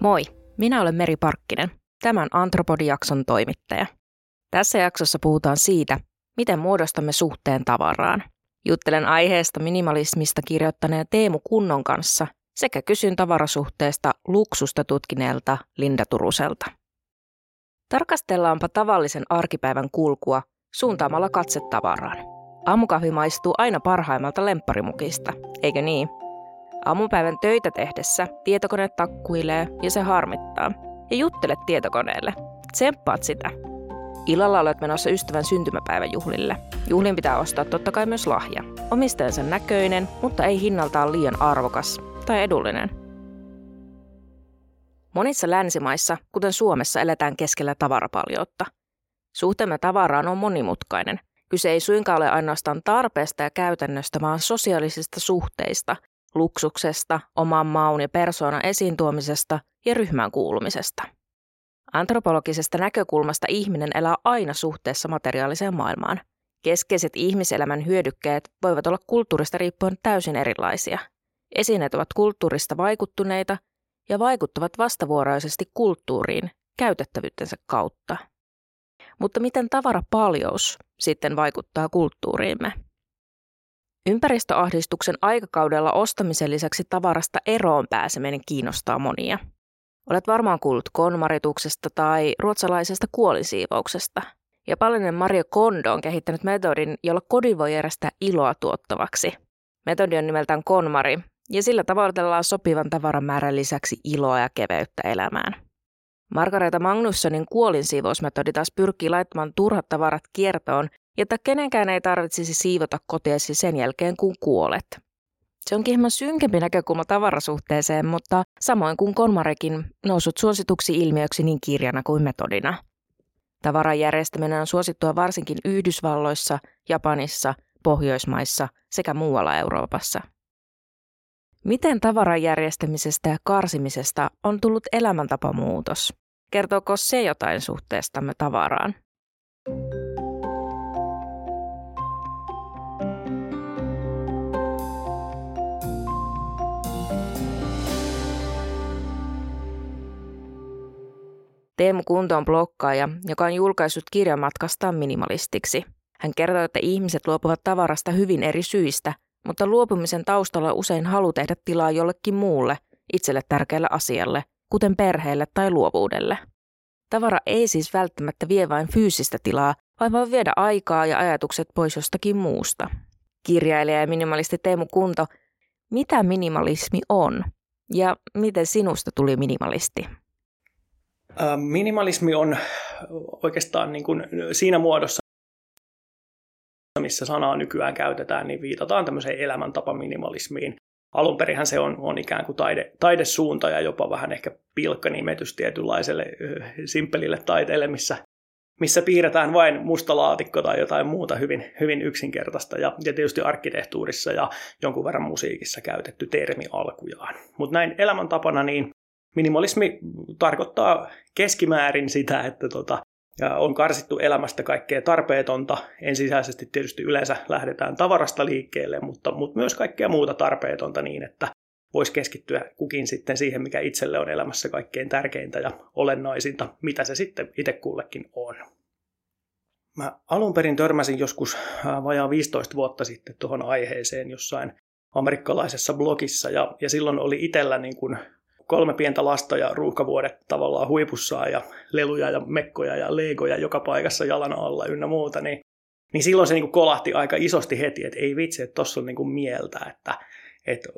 Moi, minä olen Meri Parkkinen, tämän Antropodijakson toimittaja. Tässä jaksossa puhutaan siitä, miten muodostamme suhteen tavaraan. Juttelen aiheesta minimalismista kirjoittaneen Teemu Kunnon kanssa sekä kysyn tavarasuhteesta luksusta tutkineelta Linda Turuselta. Tarkastellaanpa tavallisen arkipäivän kulkua suuntaamalla katse tavaraan. Aamukahvi maistuu aina parhaimmalta lempparimukista, eikö niin? Aamupäivän töitä tehdessä tietokone takkuilee ja se harmittaa. Ja juttelet tietokoneelle. Tsemppaat sitä. Illalla olet menossa ystävän syntymäpäivän juhlille. Juhlin pitää ostaa totta kai myös lahja. Omistajansa näköinen, mutta ei hinnaltaan liian arvokas tai edullinen. Monissa länsimaissa, kuten Suomessa, eletään keskellä tavarapaljoutta. Suhteemme tavaraan on monimutkainen. Kyse ei suinkaan ole ainoastaan tarpeesta ja käytännöstä, vaan sosiaalisista suhteista, luksuksesta, oman maun ja persoonan esiin tuomisesta ja ryhmään kuulumisesta. Antropologisesta näkökulmasta ihminen elää aina suhteessa materiaaliseen maailmaan. Keskeiset ihmiselämän hyödykkeet voivat olla kulttuurista riippuen täysin erilaisia. Esineet ovat kulttuurista vaikuttuneita ja vaikuttavat vastavuoroisesti kulttuuriin käytettävyytensä kautta. Mutta miten tavarapaljous sitten vaikuttaa kulttuuriimme? Ympäristöahdistuksen aikakaudella ostamisen lisäksi tavarasta eroon pääseminen kiinnostaa monia. Olet varmaan kuullut konmarituksesta tai ruotsalaisesta kuolinsiivouksesta. Japanilainen Mario Kondo on kehittänyt metodin, jolla kodin voi järjestää iloa tuottavaksi. Metodi on nimeltään konmari, ja sillä tavoitellaan sopivan tavaran määrän lisäksi iloa ja keveyttä elämään. Margareta Magnussonin kuolinsiivousmetodi taas pyrkii laittamaan turhat tavarat kiertoon jotta kenenkään ei tarvitsisi siivota kotiesi sen jälkeen, kun kuolet. Se onkin hieman synkempi näkökulma tavarasuhteeseen, mutta samoin kuin Konmarekin nousut suosituksi ilmiöksi niin kirjana kuin metodina. Tavaran järjestäminen on suosittua varsinkin Yhdysvalloissa, Japanissa, Pohjoismaissa sekä muualla Euroopassa. Miten tavaran järjestämisestä ja karsimisesta on tullut elämäntapamuutos? Kertooko se jotain suhteestamme tavaraan? Teemu Kunto on blokkaaja, joka on julkaissut kirjan matkastaan minimalistiksi. Hän kertoo, että ihmiset luopuvat tavarasta hyvin eri syistä, mutta luopumisen taustalla usein halu tehdä tilaa jollekin muulle, itselle tärkeälle asialle, kuten perheelle tai luovuudelle. Tavara ei siis välttämättä vie vain fyysistä tilaa, vaan voi viedä aikaa ja ajatukset pois jostakin muusta. Kirjailija ja minimalisti Teemu Kunto, mitä minimalismi on ja miten sinusta tuli minimalisti? Minimalismi on oikeastaan niin kuin siinä muodossa, missä sanaa nykyään käytetään, niin viitataan tämmöiseen elämäntapaminimalismiin. Alun perinhän se on, on ikään kuin taide, taidesuunta ja jopa vähän ehkä pilkkanimetys tietynlaiselle simppelille taiteelle, missä, missä piirretään vain musta laatikko tai jotain muuta hyvin, hyvin yksinkertaista. Ja, ja tietysti arkkitehtuurissa ja jonkun verran musiikissa käytetty termi alkujaan. Mutta näin elämäntapana niin minimalismi tarkoittaa keskimäärin sitä, että tota, on karsittu elämästä kaikkea tarpeetonta. Ensisijaisesti tietysti yleensä lähdetään tavarasta liikkeelle, mutta, mutta myös kaikkea muuta tarpeetonta niin, että voisi keskittyä kukin sitten siihen, mikä itselle on elämässä kaikkein tärkeintä ja olennaisinta, mitä se sitten itse kullekin on. Mä alun perin törmäsin joskus vajaa 15 vuotta sitten tuohon aiheeseen jossain amerikkalaisessa blogissa, ja, ja silloin oli itsellä niin kuin kolme pientä lasta ja ruuhkavuodet tavallaan huipussaan ja leluja ja mekkoja ja legoja joka paikassa jalan alla ynnä muuta, niin, niin silloin se niin kolahti aika isosti heti, että ei vitsi, että tuossa on niin mieltä, että, että,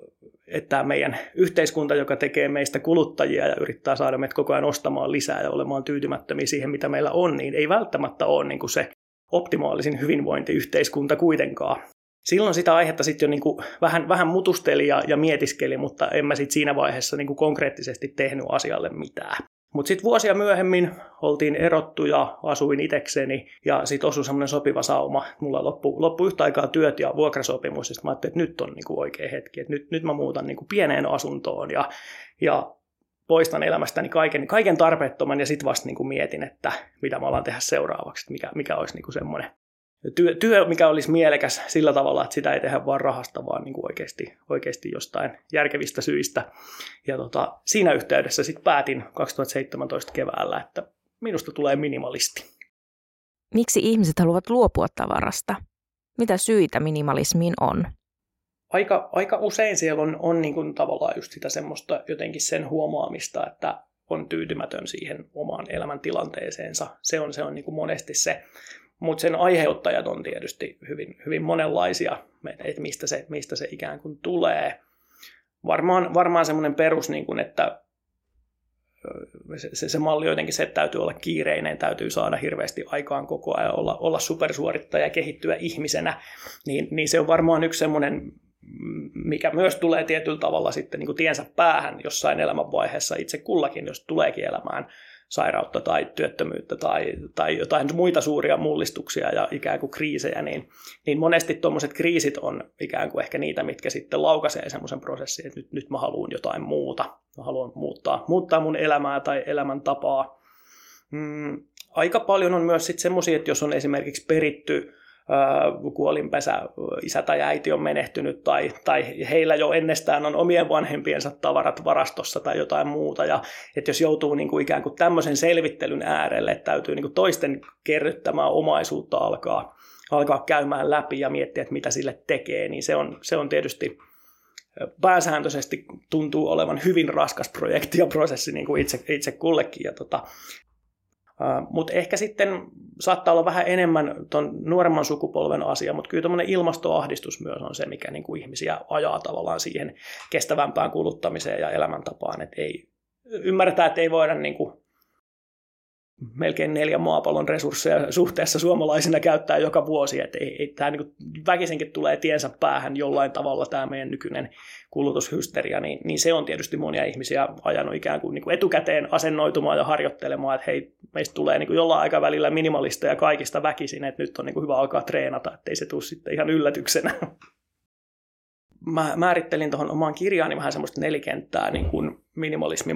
että tämä meidän yhteiskunta, joka tekee meistä kuluttajia ja yrittää saada meitä koko ajan ostamaan lisää ja olemaan tyytymättömiä siihen, mitä meillä on, niin ei välttämättä ole niin kuin se optimaalisin hyvinvointiyhteiskunta kuitenkaan silloin sitä aihetta sitten jo niin kuin vähän, vähän mutusteli ja, ja mietiskeli, mutta en mä sitten siinä vaiheessa niin kuin konkreettisesti tehnyt asialle mitään. Mutta sitten vuosia myöhemmin oltiin erottu ja asuin itekseni ja sitten osui semmoinen sopiva sauma. Mulla loppu, loppu yhtä aikaa työt ja vuokrasopimus ja mä ajattelin, että nyt on niinku oikea hetki, että nyt, nyt mä muutan niinku pieneen asuntoon ja, ja poistan elämästäni kaiken, kaiken tarpeettoman ja sitten vasta niinku mietin, että mitä mä alan tehdä seuraavaksi, mikä, mikä olisi niinku semmoinen työ, työ, mikä olisi mielekäs sillä tavalla, että sitä ei tehdä vaan rahasta, vaan niin kuin oikeasti, oikeasti jostain järkevistä syistä. Ja tota, siinä yhteydessä sitten päätin 2017 keväällä, että minusta tulee minimalisti. Miksi ihmiset haluavat luopua tavarasta? Mitä syitä minimalismiin on? Aika, aika usein siellä on, on niin kuin tavallaan just sitä semmoista jotenkin sen huomaamista, että on tyytymätön siihen omaan elämäntilanteeseensa. Se on, se on niin kuin monesti se. Mutta sen aiheuttajat on tietysti hyvin, hyvin monenlaisia, että mistä se, mistä se ikään kuin tulee. Varmaan, varmaan semmoinen perus, niin kuin, että se, se, se malli jotenkin se, että täytyy olla kiireinen, täytyy saada hirveästi aikaan koko ajan, olla, olla supersuorittaja ja kehittyä ihmisenä, niin, niin se on varmaan yksi semmoinen, mikä myös tulee tietyllä tavalla sitten niin kuin tiensä päähän jossain elämänvaiheessa itse kullakin, jos tuleekin elämään sairautta tai työttömyyttä tai, tai jotain muita suuria mullistuksia ja ikään kuin kriisejä, niin, niin monesti tuommoiset kriisit on ikään kuin ehkä niitä, mitkä sitten laukaisee semmoisen prosessin, että nyt, nyt mä haluan jotain muuta, mä haluan muuttaa, muuttaa mun elämää tai elämäntapaa. Mm, aika paljon on myös sitten semmoisia, että jos on esimerkiksi peritty kuolinpesä, isä tai äiti on menehtynyt tai, tai heillä jo ennestään on omien vanhempiensa tavarat varastossa tai jotain muuta. Ja että jos joutuu niin kuin ikään kuin tämmöisen selvittelyn äärelle, että täytyy niin kuin toisten kerryttämää omaisuutta alkaa, alkaa käymään läpi ja miettiä, että mitä sille tekee, niin se on, se on tietysti pääsääntöisesti tuntuu olevan hyvin raskas projekti ja prosessi niin kuin itse, itse kullekin. Ja tota, mutta ehkä sitten saattaa olla vähän enemmän tuon nuoremman sukupolven asia, mutta kyllä tämmöinen ilmastoahdistus myös on se, mikä niin kuin ihmisiä ajaa tavallaan siihen kestävämpään kuluttamiseen ja elämäntapaan. Et ei, ymmärretään, että ei voida niin kuin melkein neljä maapallon resursseja suhteessa suomalaisina käyttää joka vuosi, tämä niin väkisinkin tulee tiensä päähän jollain tavalla tämä meidän nykyinen kulutushysteria, niin, niin se on tietysti monia ihmisiä ajanut ikään kuin, niin kuin etukäteen asennoitumaan ja harjoittelemaan, että hei, meistä tulee niin kuin jollain aikavälillä minimalista ja kaikista väkisin, että nyt on niin kuin hyvä alkaa treenata, ettei se tule sitten ihan yllätyksenä. Mä määrittelin tuohon omaan kirjaani vähän semmoista nelikenttää, niin kuin minimalismi,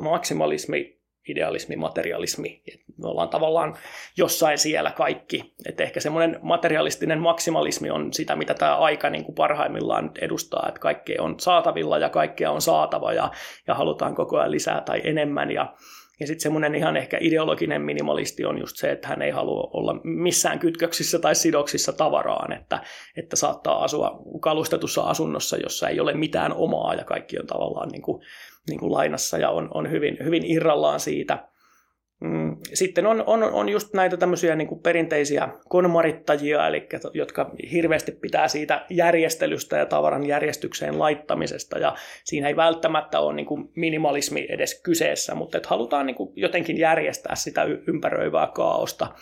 maksimalismi, idealismi, materialismi. Me ollaan tavallaan jossain siellä kaikki. Et ehkä semmoinen materialistinen maksimalismi on sitä, mitä tämä aika niin kuin parhaimmillaan nyt edustaa, että kaikkea on saatavilla ja kaikkea on saatava ja, ja halutaan koko ajan lisää tai enemmän ja ja sitten semmoinen ihan ehkä ideologinen minimalisti on just se, että hän ei halua olla missään kytköksissä tai sidoksissa tavaraan, että, että saattaa asua kalustetussa asunnossa, jossa ei ole mitään omaa ja kaikki on tavallaan niin kuin niin kuin lainassa ja on, on hyvin, hyvin irrallaan siitä. Mm, sitten on, on, on just näitä tämmöisiä niin kuin perinteisiä konmarittajia, eli jotka hirveästi pitää siitä järjestelystä ja tavaran järjestykseen laittamisesta, ja siinä ei välttämättä ole niin kuin minimalismi edes kyseessä, mutta että halutaan niin kuin jotenkin järjestää sitä ympäröivää kaaosta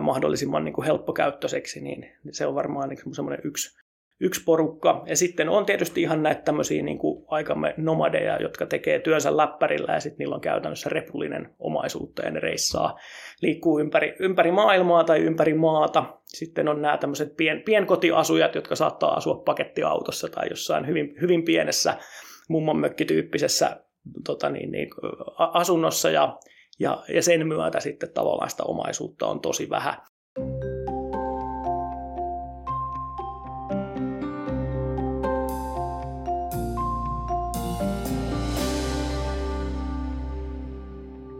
mahdollisimman niin kuin helppokäyttöiseksi, niin se on varmaan niin semmoinen yksi, yksi porukka. Ja sitten on tietysti ihan näitä tämmöisiä niin kuin aikamme nomadeja, jotka tekee työnsä läppärillä ja sitten niillä on käytännössä repullinen omaisuutta ja ne reissaa, liikkuu ympäri, ympäri maailmaa tai ympäri maata. Sitten on nämä tämmöiset pien, pienkotiasujat, jotka saattaa asua pakettiautossa tai jossain hyvin, hyvin pienessä mummonmökkityyppisessä tota niin, niin, asunnossa ja, ja, ja sen myötä sitten tavallaan sitä omaisuutta on tosi vähän.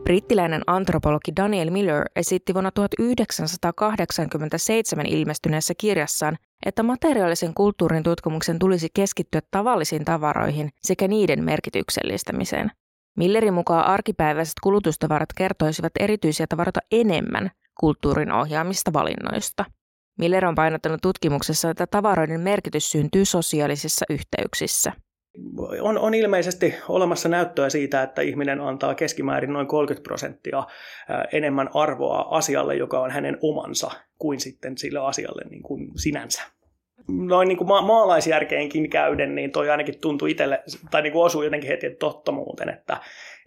Brittiläinen antropologi Daniel Miller esitti vuonna 1987 ilmestyneessä kirjassaan, että materiaalisen kulttuurin tutkimuksen tulisi keskittyä tavallisiin tavaroihin sekä niiden merkityksellistämiseen. Millerin mukaan arkipäiväiset kulutustavarat kertoisivat erityisiä tavaroita enemmän kulttuurin ohjaamista valinnoista. Miller on painottanut tutkimuksessa, että tavaroiden merkitys syntyy sosiaalisissa yhteyksissä on, on ilmeisesti olemassa näyttöä siitä, että ihminen antaa keskimäärin noin 30 prosenttia enemmän arvoa asialle, joka on hänen omansa, kuin sitten sille asialle niin kuin sinänsä. Noin niin kuin ma- maalaisjärkeenkin käyden, niin toi ainakin tuntui itselle, tai niin kuin osuu jotenkin heti että totta muuten, että,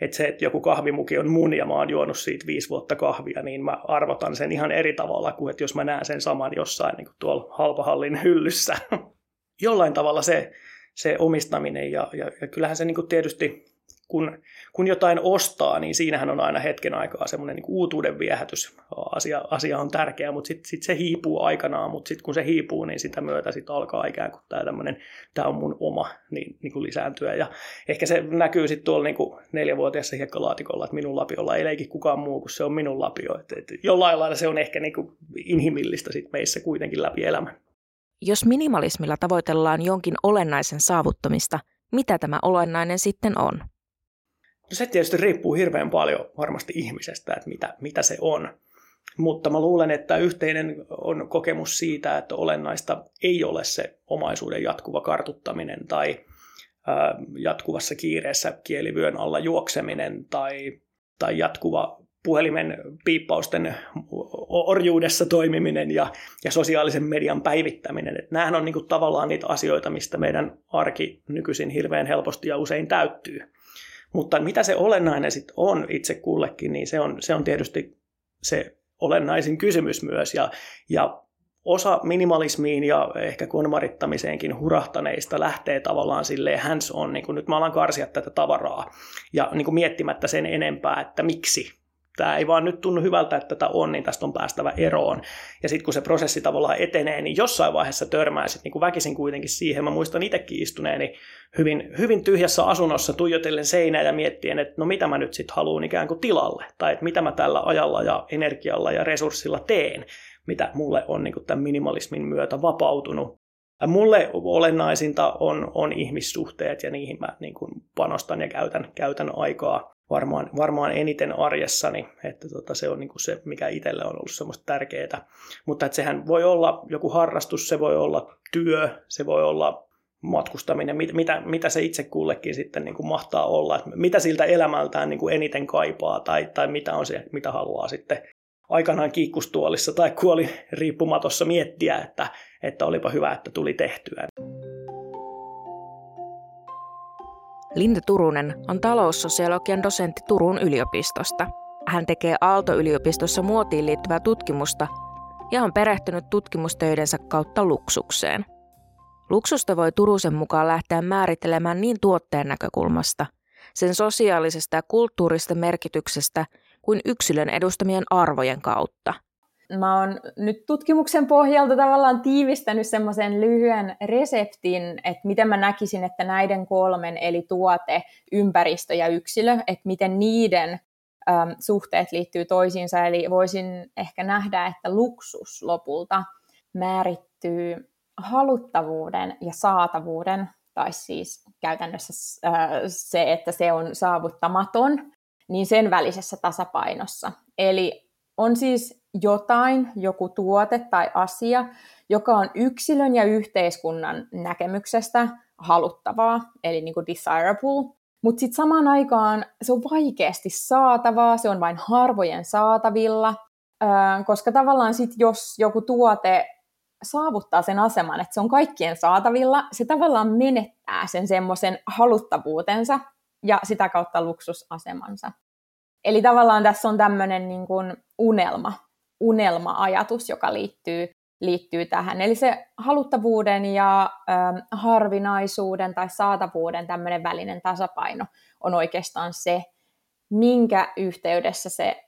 että se, että joku kahvimuki on mun ja mä oon juonut siitä viisi vuotta kahvia, niin mä arvotan sen ihan eri tavalla kuin, että jos mä näen sen saman jossain niin kuin tuolla halpahallin hyllyssä. Jollain tavalla se, se omistaminen ja, ja, ja kyllähän se niin kuin tietysti kun, kun jotain ostaa, niin siinähän on aina hetken aikaa semmoinen niin uutuuden viehätys. Asia, asia on tärkeä, mutta sitten sit se hiipuu aikanaan, mutta sitten kun se hiipuu, niin sitä myötä sitten alkaa ikään kuin tämä tämmöinen, tämä on mun oma, niin, niin kuin lisääntyä. Ja ehkä se näkyy sitten tuolla niin kuin neljävuotiaassa hiekkalaatikolla, että minun lapiolla ei leiki kukaan muu kuin se on minun lapio. Et, et jollain lailla se on ehkä niin kuin inhimillistä sit meissä kuitenkin läpi elämän. Jos minimalismilla tavoitellaan jonkin olennaisen saavuttamista, mitä tämä olennainen sitten on? No se tietysti riippuu hirveän paljon varmasti ihmisestä, että mitä, mitä se on. Mutta mä luulen, että yhteinen on kokemus siitä, että olennaista ei ole se omaisuuden jatkuva kartuttaminen tai jatkuvassa kiireessä kielivyön alla juokseminen tai, tai jatkuva puhelimen piippausten orjuudessa toimiminen ja, ja sosiaalisen median päivittäminen. Että nämähän on niin kuin tavallaan niitä asioita, mistä meidän arki nykyisin hirveän helposti ja usein täyttyy. Mutta mitä se olennainen sitten on itse kullekin, niin se on, se on tietysti se olennaisin kysymys myös. Ja, ja osa minimalismiin ja ehkä konmarittamiseenkin hurahtaneista lähtee tavallaan silleen hands on, niin nyt mä alan karsia tätä tavaraa ja niin miettimättä sen enempää, että miksi tämä ei vaan nyt tunnu hyvältä, että tätä on, niin tästä on päästävä eroon. Ja sitten kun se prosessi tavallaan etenee, niin jossain vaiheessa törmää sitten niin väkisin kuitenkin siihen. Mä muistan itsekin istuneeni hyvin, hyvin tyhjässä asunnossa tuijotellen seinää ja miettien, että no mitä mä nyt sitten haluan ikään kuin tilalle, tai että mitä mä tällä ajalla ja energialla ja resurssilla teen, mitä mulle on niin tämän minimalismin myötä vapautunut. Mulle olennaisinta on, on ihmissuhteet ja niihin mä niin kuin panostan ja käytän, käytän aikaa varmaan, varmaan eniten arjessani, että tota, se on niin kuin se, mikä itselle on ollut semmoista tärkeää. Mutta että sehän voi olla joku harrastus, se voi olla työ, se voi olla matkustaminen, mit, mitä, mitä se itse kullekin sitten niin kuin mahtaa olla, että mitä siltä elämältään niin kuin eniten kaipaa tai, tai mitä on se, mitä haluaa sitten aikanaan kiikkustuolissa tai kuoli riippumatossa miettiä, että, että olipa hyvä, että tuli tehtyä. Linda Turunen on taloussosiologian dosentti Turun yliopistosta. Hän tekee Aalto-yliopistossa muotiin liittyvää tutkimusta ja on perehtynyt tutkimustöidensä kautta luksukseen. Luksusta voi Turusen mukaan lähteä määrittelemään niin tuotteen näkökulmasta, sen sosiaalisesta ja kulttuurista merkityksestä kuin yksilön edustamien arvojen kautta – mä oon nyt tutkimuksen pohjalta tavallaan tiivistänyt semmoisen lyhyen reseptin, että miten mä näkisin, että näiden kolmen, eli tuote, ympäristö ja yksilö, että miten niiden äm, suhteet liittyy toisiinsa. Eli voisin ehkä nähdä, että luksus lopulta määrittyy haluttavuuden ja saatavuuden, tai siis käytännössä äh, se, että se on saavuttamaton, niin sen välisessä tasapainossa. Eli on siis jotain, joku tuote tai asia, joka on yksilön ja yhteiskunnan näkemyksestä haluttavaa, eli niin kuin desirable, mutta sitten samaan aikaan se on vaikeasti saatavaa, se on vain harvojen saatavilla, koska tavallaan sit jos joku tuote saavuttaa sen aseman, että se on kaikkien saatavilla, se tavallaan menettää sen semmoisen haluttavuutensa ja sitä kautta luksusasemansa. Eli tavallaan tässä on tämmöinen niin unelma, unelma-ajatus, joka liittyy, liittyy tähän. Eli se haluttavuuden ja ö, harvinaisuuden tai saatavuuden tämmöinen välinen tasapaino on oikeastaan se, minkä yhteydessä se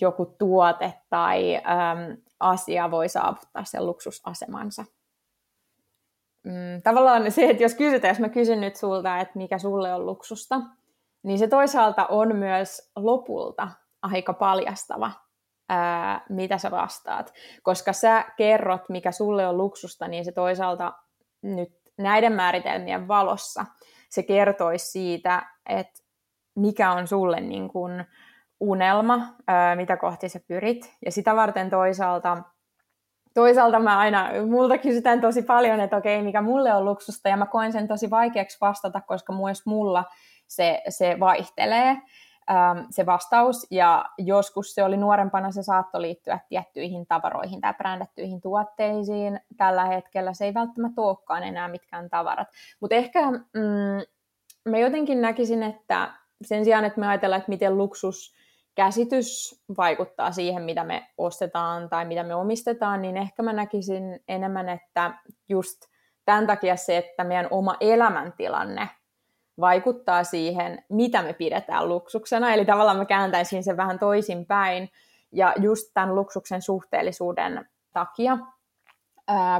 joku tuote tai ö, asia voi saavuttaa sen luksusasemansa. Mm, tavallaan se, että jos kysytään, jos mä kysyn nyt sulta, että mikä sulle on luksusta, niin se toisaalta on myös lopulta aika paljastava, ää, mitä sä vastaat. Koska sä kerrot, mikä sulle on luksusta, niin se toisaalta nyt näiden määritelmien valossa se kertoisi siitä, että mikä on sulle niin kuin unelma, ää, mitä kohti sä pyrit. Ja sitä varten toisaalta toisaalta mä aina, multa kysytään tosi paljon, että okei, mikä mulle on luksusta, ja mä koen sen tosi vaikeaksi vastata, koska myös mulla se, se vaihtelee se vastaus, ja joskus se oli nuorempana, se saattoi liittyä tiettyihin tavaroihin tai brändättyihin tuotteisiin. Tällä hetkellä se ei välttämättä olekaan enää mitkään tavarat. Mutta ehkä mm, mä jotenkin näkisin, että sen sijaan, että me ajatellaan, että miten luksus käsitys vaikuttaa siihen, mitä me ostetaan tai mitä me omistetaan, niin ehkä mä näkisin enemmän, että just tämän takia se, että meidän oma elämäntilanne vaikuttaa siihen, mitä me pidetään luksuksena. Eli tavallaan mä kääntäisin sen vähän toisinpäin. Ja just tämän luksuksen suhteellisuuden takia,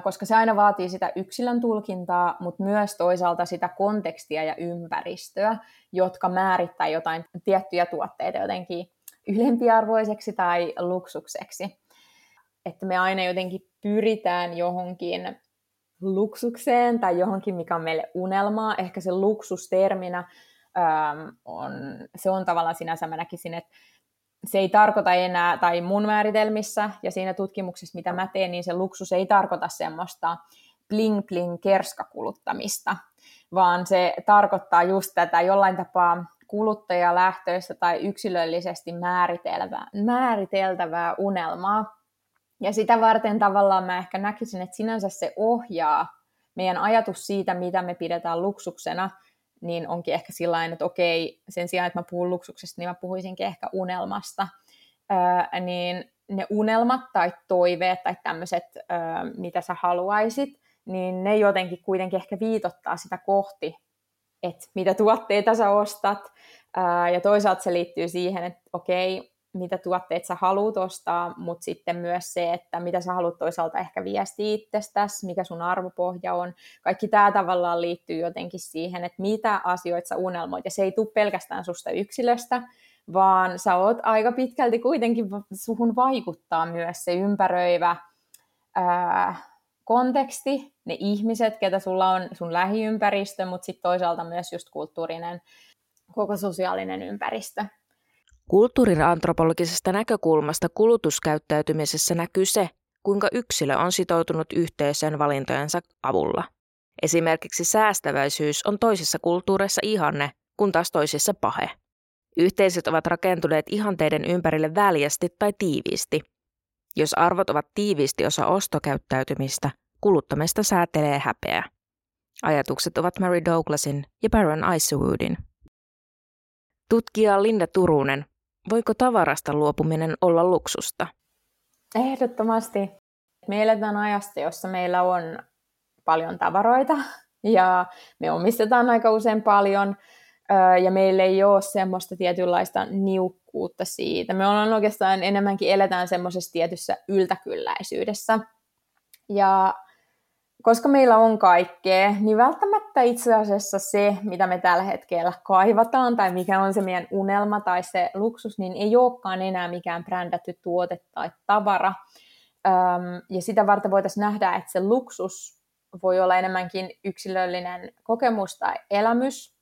koska se aina vaatii sitä yksilön tulkintaa, mutta myös toisaalta sitä kontekstia ja ympäristöä, jotka määrittää jotain tiettyjä tuotteita jotenkin ylempiarvoiseksi tai luksukseksi. Että me aina jotenkin pyritään johonkin luksukseen tai johonkin, mikä on meille unelmaa. Ehkä se luksusterminä ähm, on, se on tavallaan sinänsä, mä näkisin, että se ei tarkoita enää, tai mun määritelmissä ja siinä tutkimuksessa, mitä mä teen, niin se luksus ei tarkoita semmoista bling-bling kerskakuluttamista, vaan se tarkoittaa just tätä jollain tapaa kuluttajalähtöistä tai yksilöllisesti määriteltävää, määriteltävää unelmaa. Ja sitä varten tavallaan mä ehkä näkisin, että sinänsä se ohjaa meidän ajatus siitä, mitä me pidetään luksuksena, niin onkin ehkä sillä että okei, sen sijaan, että mä puhun luksuksesta, niin mä puhuisinkin ehkä unelmasta. Öö, niin ne unelmat tai toiveet tai tämmöiset, öö, mitä sä haluaisit, niin ne jotenkin kuitenkin ehkä viitottaa sitä kohti, että mitä tuotteita sä ostat. Öö, ja toisaalta se liittyy siihen, että okei, mitä tuotteet sä haluat ostaa, mutta sitten myös se, että mitä sä haluat toisaalta ehkä viestiä itsestäsi, mikä sun arvopohja on. Kaikki tämä tavallaan liittyy jotenkin siihen, että mitä asioita sä unelmoit. Ja se ei tule pelkästään susta yksilöstä, vaan sä oot aika pitkälti kuitenkin, suhun vaikuttaa myös se ympäröivä ää, konteksti, ne ihmiset, ketä sulla on, sun lähiympäristö, mutta sitten toisaalta myös just kulttuurinen, koko sosiaalinen ympäristö. Kulttuurin antropologisesta näkökulmasta kulutuskäyttäytymisessä näkyy se, kuinka yksilö on sitoutunut yhteisön valintojensa avulla. Esimerkiksi säästäväisyys on toisissa kulttuureissa ihanne, kun taas toisissa pahe. Yhteisöt ovat rakentuneet ihanteiden ympärille väljästi tai tiiviisti. Jos arvot ovat tiiviisti osa ostokäyttäytymistä, kuluttamista säätelee häpeä. Ajatukset ovat Mary Douglasin ja Baron Isewoodin. Tutkija Linda Turunen Voiko tavarasta luopuminen olla luksusta? Ehdottomasti. Me eletään ajassa, jossa meillä on paljon tavaroita ja me omistetaan aika usein paljon ja meillä ei ole semmoista tietynlaista niukkuutta siitä. Me ollaan oikeastaan enemmänkin eletään semmoisessa tietyssä yltäkylläisyydessä. Ja koska meillä on kaikkea, niin välttämättä itse asiassa se, mitä me tällä hetkellä kaivataan tai mikä on se meidän unelma tai se luksus, niin ei olekaan enää mikään brändätty tuote tai tavara. ja sitä varten voitaisiin nähdä, että se luksus voi olla enemmänkin yksilöllinen kokemus tai elämys.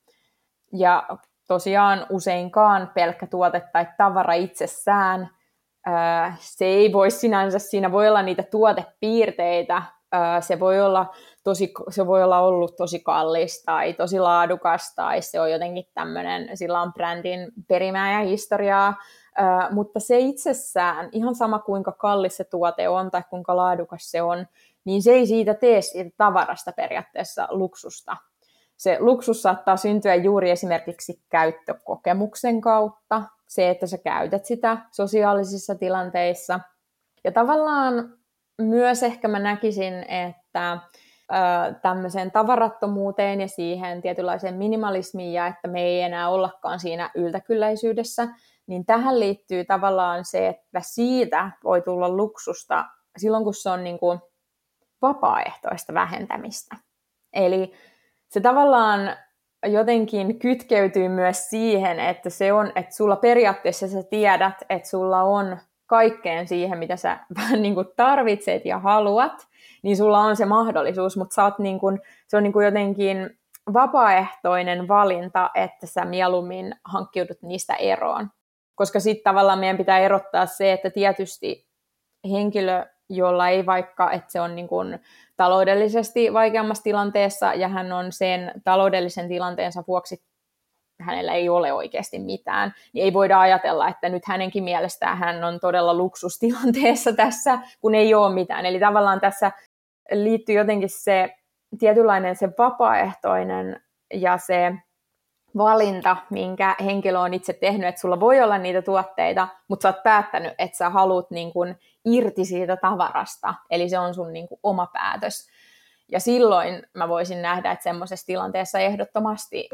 Ja tosiaan useinkaan pelkkä tuote tai tavara itsessään. se ei voi sinänsä, siinä voi olla niitä tuotepiirteitä, se voi olla tosi, se voi olla ollut tosi kallis tai tosi laadukas tai se on jotenkin tämmöinen, sillä on brändin perimää ja historiaa, mutta se itsessään, ihan sama kuinka kallis se tuote on tai kuinka laadukas se on, niin se ei siitä tee siitä tavarasta periaatteessa luksusta. Se luksus saattaa syntyä juuri esimerkiksi käyttökokemuksen kautta, se, että sä käytät sitä sosiaalisissa tilanteissa. Ja tavallaan myös ehkä mä näkisin, että tämmöiseen tavarattomuuteen ja siihen tietynlaiseen minimalismiin ja että me ei enää ollakaan siinä yltäkylläisyydessä, niin tähän liittyy tavallaan se, että siitä voi tulla luksusta silloin, kun se on niin kuin vapaaehtoista vähentämistä. Eli se tavallaan jotenkin kytkeytyy myös siihen, että se on, että sulla periaatteessa sä tiedät, että sulla on kaikkeen siihen, mitä sä vähän niin kuin tarvitset ja haluat, niin sulla on se mahdollisuus, mutta sä oot niin kuin, se on niin kuin jotenkin vapaaehtoinen valinta, että sä mieluummin hankkiudut niistä eroon. Koska sitten tavallaan meidän pitää erottaa se, että tietysti henkilö, jolla ei vaikka, että se on niin kuin taloudellisesti vaikeammassa tilanteessa ja hän on sen taloudellisen tilanteensa vuoksi hänellä ei ole oikeasti mitään, niin ei voida ajatella, että nyt hänenkin mielestään hän on todella luksustilanteessa tässä, kun ei ole mitään. Eli tavallaan tässä liittyy jotenkin se tietynlainen se vapaaehtoinen ja se valinta, minkä henkilö on itse tehnyt, että sulla voi olla niitä tuotteita, mutta sä oot päättänyt, että sä haluat niin kuin irti siitä tavarasta, eli se on sun niin kuin oma päätös. Ja silloin mä voisin nähdä, että semmoisessa tilanteessa ehdottomasti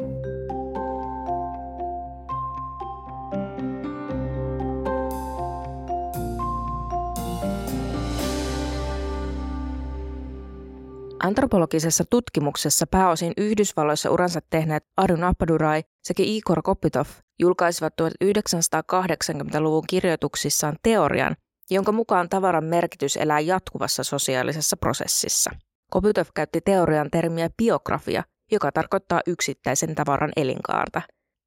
Antropologisessa tutkimuksessa pääosin Yhdysvalloissa uransa tehneet Arun Appadurai sekä Igor Kopitov julkaisivat 1980-luvun kirjoituksissaan teorian, jonka mukaan tavaran merkitys elää jatkuvassa sosiaalisessa prosessissa. Kopitov käytti teorian termiä biografia, joka tarkoittaa yksittäisen tavaran elinkaarta.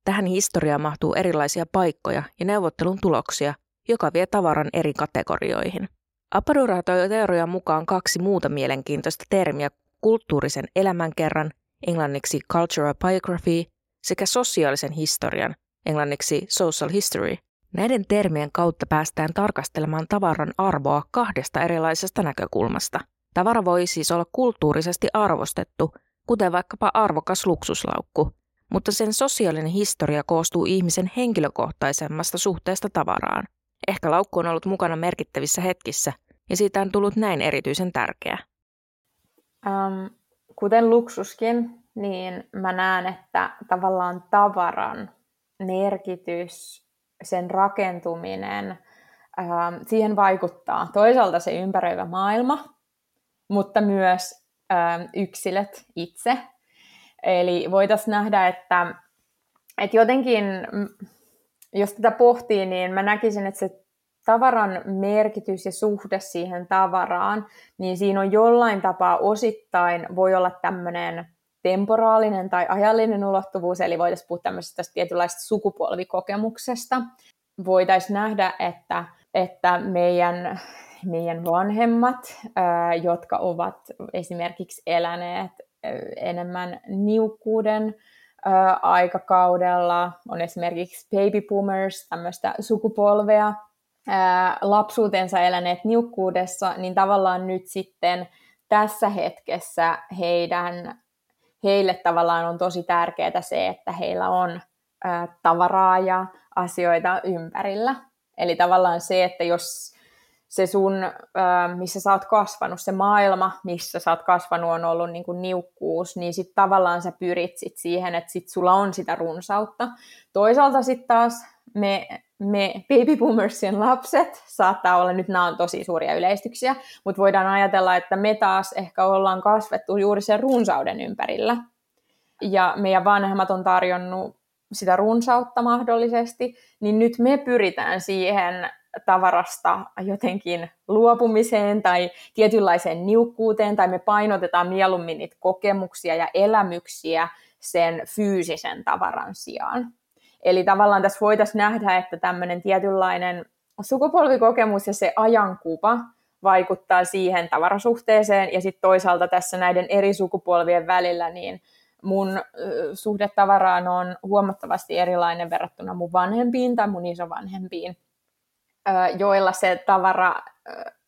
Tähän historiaan mahtuu erilaisia paikkoja ja neuvottelun tuloksia, joka vie tavaran eri kategorioihin. Appadura toi teorian mukaan kaksi muuta mielenkiintoista termiä, kulttuurisen elämänkerran, englanniksi cultural biography, sekä sosiaalisen historian, englanniksi social history. Näiden termien kautta päästään tarkastelemaan tavaran arvoa kahdesta erilaisesta näkökulmasta. Tavara voi siis olla kulttuurisesti arvostettu, kuten vaikkapa arvokas luksuslaukku, mutta sen sosiaalinen historia koostuu ihmisen henkilökohtaisemmasta suhteesta tavaraan. Ehkä laukku on ollut mukana merkittävissä hetkissä, ja siitä on tullut näin erityisen tärkeä. Um, kuten luksuskin, niin mä näen, että tavallaan tavaran merkitys, sen rakentuminen, ähm, siihen vaikuttaa toisaalta se ympäröivä maailma, mutta myös ähm, yksilöt itse. Eli voitaisiin nähdä, että, että jotenkin, jos tätä pohtii, niin mä näkisin, että se tavaran merkitys ja suhde siihen tavaraan, niin siinä on jollain tapaa osittain voi olla tämmöinen temporaalinen tai ajallinen ulottuvuus, eli voitaisiin puhua tämmöisestä tietynlaista sukupolvikokemuksesta. Voitaisiin nähdä, että, että meidän, meidän vanhemmat, jotka ovat esimerkiksi eläneet enemmän niukkuuden aikakaudella, on esimerkiksi baby boomers, tämmöistä sukupolvea, lapsuutensa eläneet niukkuudessa, niin tavallaan nyt sitten tässä hetkessä heidän heille tavallaan on tosi tärkeää se, että heillä on tavaraa ja asioita ympärillä. Eli tavallaan se, että jos se sun, missä sä oot kasvanut, se maailma, missä sä oot kasvanut, on ollut niin kuin niukkuus, niin sitten tavallaan sä pyrit sit siihen, että sit sulla on sitä runsautta. Toisaalta sitten taas me me baby boomersien lapset, saattaa olla, nyt nämä on tosi suuria yleistyksiä, mutta voidaan ajatella, että me taas ehkä ollaan kasvettu juuri sen runsauden ympärillä. Ja meidän vanhemmat on tarjonnut sitä runsautta mahdollisesti, niin nyt me pyritään siihen tavarasta jotenkin luopumiseen tai tietynlaiseen niukkuuteen, tai me painotetaan mieluummin niitä kokemuksia ja elämyksiä sen fyysisen tavaran sijaan. Eli tavallaan tässä voitaisiin nähdä, että tämmöinen tietynlainen sukupolvikokemus ja se ajankuva vaikuttaa siihen tavarasuhteeseen, ja sitten toisaalta tässä näiden eri sukupolvien välillä, niin mun suhde tavaraan on huomattavasti erilainen verrattuna mun vanhempiin tai mun isovanhempiin, joilla se tavara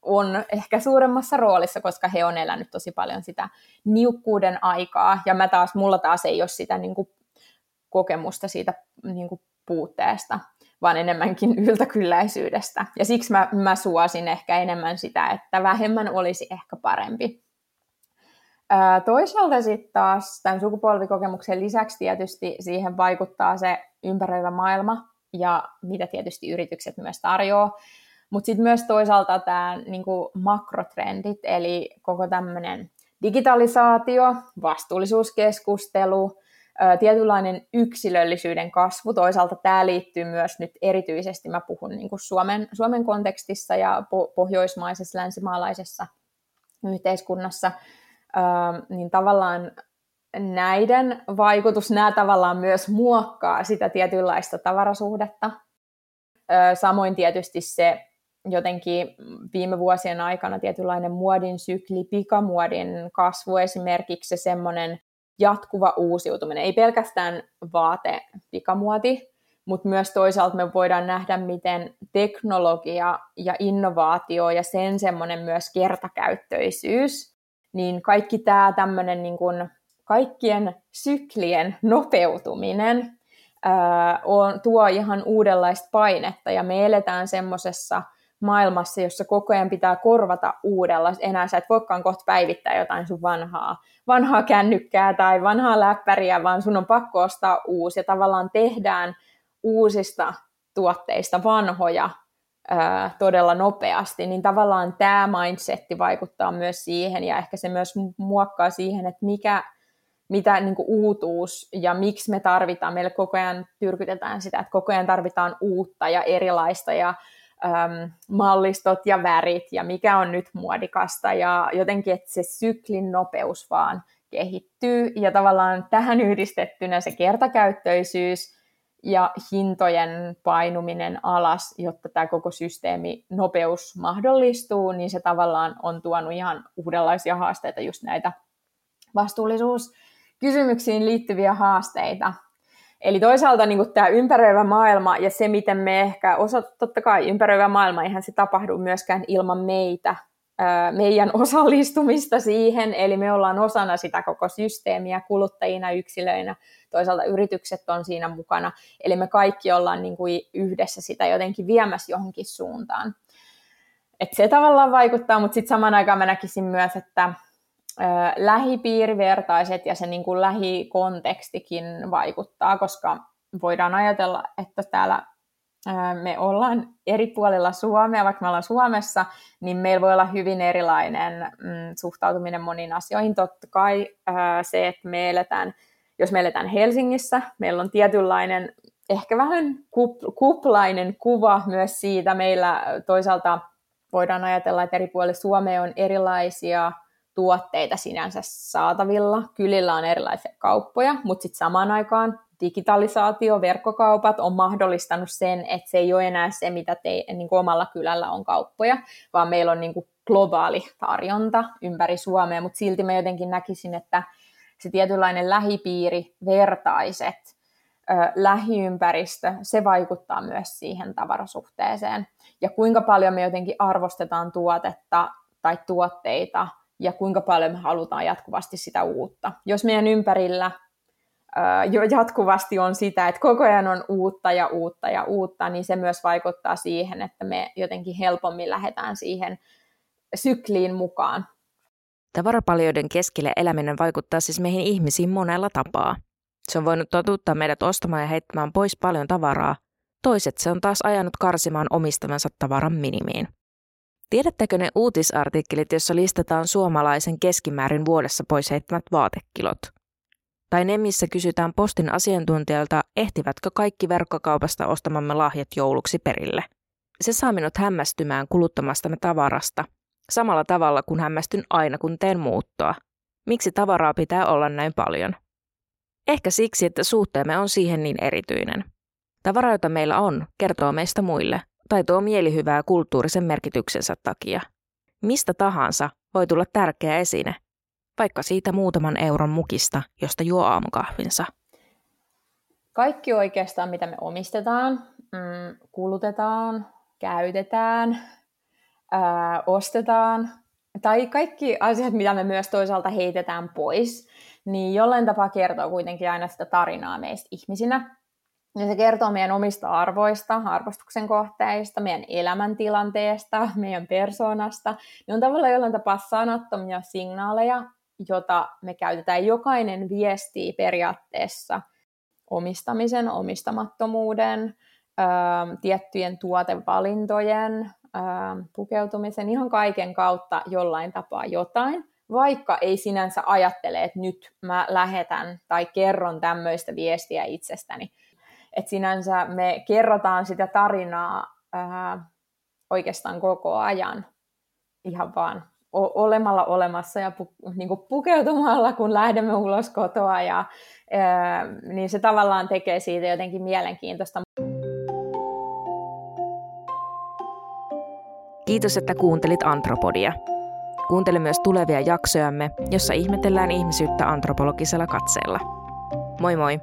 on ehkä suuremmassa roolissa, koska he on elänyt tosi paljon sitä niukkuuden aikaa, ja mä taas, mulla taas ei ole sitä niin kuin kokemusta siitä niin kuin puutteesta, vaan enemmänkin yltäkylläisyydestä. Ja siksi mä, mä suosin ehkä enemmän sitä, että vähemmän olisi ehkä parempi. Ää, toisaalta sitten taas tämän sukupolvikokemuksen lisäksi tietysti siihen vaikuttaa se ympäröivä maailma ja mitä tietysti yritykset myös tarjoaa. Mutta sitten myös toisaalta tämä niinku makrotrendit, eli koko tämmöinen digitalisaatio, vastuullisuuskeskustelu, tietynlainen yksilöllisyyden kasvu. Toisaalta tämä liittyy myös nyt erityisesti, mä puhun niin kuin Suomen, Suomen kontekstissa ja po- pohjoismaisessa, länsimaalaisessa yhteiskunnassa, niin tavallaan näiden vaikutus, nämä tavallaan myös muokkaa sitä tietynlaista tavarasuhdetta. Samoin tietysti se jotenkin viime vuosien aikana tietynlainen muodin sykli, pikamuodin kasvu esimerkiksi, se semmoinen jatkuva uusiutuminen, ei pelkästään vaate pikamuoti, mutta myös toisaalta me voidaan nähdä, miten teknologia ja innovaatio ja sen semmoinen myös kertakäyttöisyys, niin kaikki tämä tämmöinen niin kuin kaikkien syklien nopeutuminen ää, on, tuo ihan uudenlaista painetta. Ja me eletään semmoisessa maailmassa, jossa koko ajan pitää korvata uudella. Enää sä et voikaan kohta päivittää jotain sun vanhaa, vanhaa kännykkää tai vanhaa läppäriä, vaan sun on pakko ostaa uusi. Ja tavallaan tehdään uusista tuotteista vanhoja ää, todella nopeasti, niin tavallaan tämä mindsetti vaikuttaa myös siihen ja ehkä se myös muokkaa siihen, että mikä, mitä niin kuin uutuus ja miksi me tarvitaan. Meille koko ajan tyrkytetään sitä, että koko ajan tarvitaan uutta ja erilaista ja äm, mallistot ja värit ja mikä on nyt muodikasta ja jotenkin, että se syklin nopeus vaan kehittyy ja tavallaan tähän yhdistettynä se kertakäyttöisyys ja hintojen painuminen alas, jotta tämä koko systeemi nopeus mahdollistuu, niin se tavallaan on tuonut ihan uudenlaisia haasteita, just näitä vastuullisuuskysymyksiin liittyviä haasteita. Eli toisaalta niin tämä ympäröivä maailma ja se, miten me ehkä osa, totta kai ympäröivä maailma, eihän se tapahdu myöskään ilman meitä, meidän osallistumista siihen, eli me ollaan osana sitä koko systeemiä kuluttajina, yksilöinä, toisaalta yritykset on siinä mukana, eli me kaikki ollaan niin kuin yhdessä sitä jotenkin viemässä johonkin suuntaan. Et se tavallaan vaikuttaa, mutta sitten samaan aikaan mä näkisin myös, että lähipiirivertaiset ja se niin kuin lähikontekstikin vaikuttaa, koska voidaan ajatella, että täällä me ollaan eri puolilla Suomea, vaikka me ollaan Suomessa, niin meillä voi olla hyvin erilainen mm, suhtautuminen moniin asioihin. Totta kai se, että me eletään, jos me eletään Helsingissä, meillä on tietynlainen, ehkä vähän kuplainen kuva myös siitä. Meillä toisaalta voidaan ajatella, että eri puolilla Suomea on erilaisia tuotteita sinänsä saatavilla. Kylillä on erilaisia kauppoja, mutta sitten samaan aikaan digitalisaatio, verkkokaupat on mahdollistanut sen, että se ei ole enää se, mitä te, niin kuin omalla kylällä on kauppoja, vaan meillä on niin kuin globaali tarjonta ympäri Suomea, mutta silti mä jotenkin näkisin, että se tietynlainen lähipiiri, vertaiset, lähiympäristö, se vaikuttaa myös siihen tavarasuhteeseen. Ja kuinka paljon me jotenkin arvostetaan tuotetta tai tuotteita ja kuinka paljon me halutaan jatkuvasti sitä uutta. Jos meidän ympärillä jo jatkuvasti on sitä, että koko ajan on uutta ja uutta ja uutta, niin se myös vaikuttaa siihen, että me jotenkin helpommin lähdetään siihen sykliin mukaan. Tavarapaljoiden keskelle eläminen vaikuttaa siis meihin ihmisiin monella tapaa. Se on voinut totuttaa meidät ostamaan ja heittämään pois paljon tavaraa. Toiset se on taas ajanut karsimaan omistamansa tavaran minimiin. Tiedättekö ne uutisartikkelit, joissa listataan suomalaisen keskimäärin vuodessa pois heittämät vaatekilot? Tai ne, missä kysytään postin asiantuntijalta, ehtivätkö kaikki verkkokaupasta ostamamme lahjat jouluksi perille. Se saa minut hämmästymään kuluttamastamme tavarasta, samalla tavalla kuin hämmästyn aina kun teen muuttoa. Miksi tavaraa pitää olla näin paljon? Ehkä siksi, että suhteemme on siihen niin erityinen. Tavara, jota meillä on, kertoo meistä muille, tai tuo mielihyvää kulttuurisen merkityksensä takia. Mistä tahansa voi tulla tärkeä esine – vaikka siitä muutaman euron mukista, josta juo aamukahvinsa. Kaikki oikeastaan, mitä me omistetaan, mm, kulutetaan, käytetään, ää, ostetaan, tai kaikki asiat, mitä me myös toisaalta heitetään pois, niin jollain tapaa kertoo kuitenkin aina sitä tarinaa meistä ihmisinä. Ja se kertoo meidän omista arvoista, arvostuksen kohteista, meidän elämäntilanteesta, meidän persoonasta. Ne on tavallaan jollain tapaa sanattomia signaaleja, jota me käytetään. Jokainen viestii periaatteessa omistamisen, omistamattomuuden, tiettyjen tuotevalintojen, pukeutumisen, ihan kaiken kautta jollain tapaa jotain, vaikka ei sinänsä ajattele, että nyt mä lähetän tai kerron tämmöistä viestiä itsestäni. Et sinänsä me kerrotaan sitä tarinaa ää, oikeastaan koko ajan ihan vaan olemalla olemassa ja pu, niin kuin pukeutumalla, kun lähdemme ulos kotoa, ja, ää, niin se tavallaan tekee siitä jotenkin mielenkiintoista. Kiitos, että kuuntelit Antropodia. Kuuntele myös tulevia jaksojamme, jossa ihmetellään ihmisyyttä antropologisella katseella. Moi moi!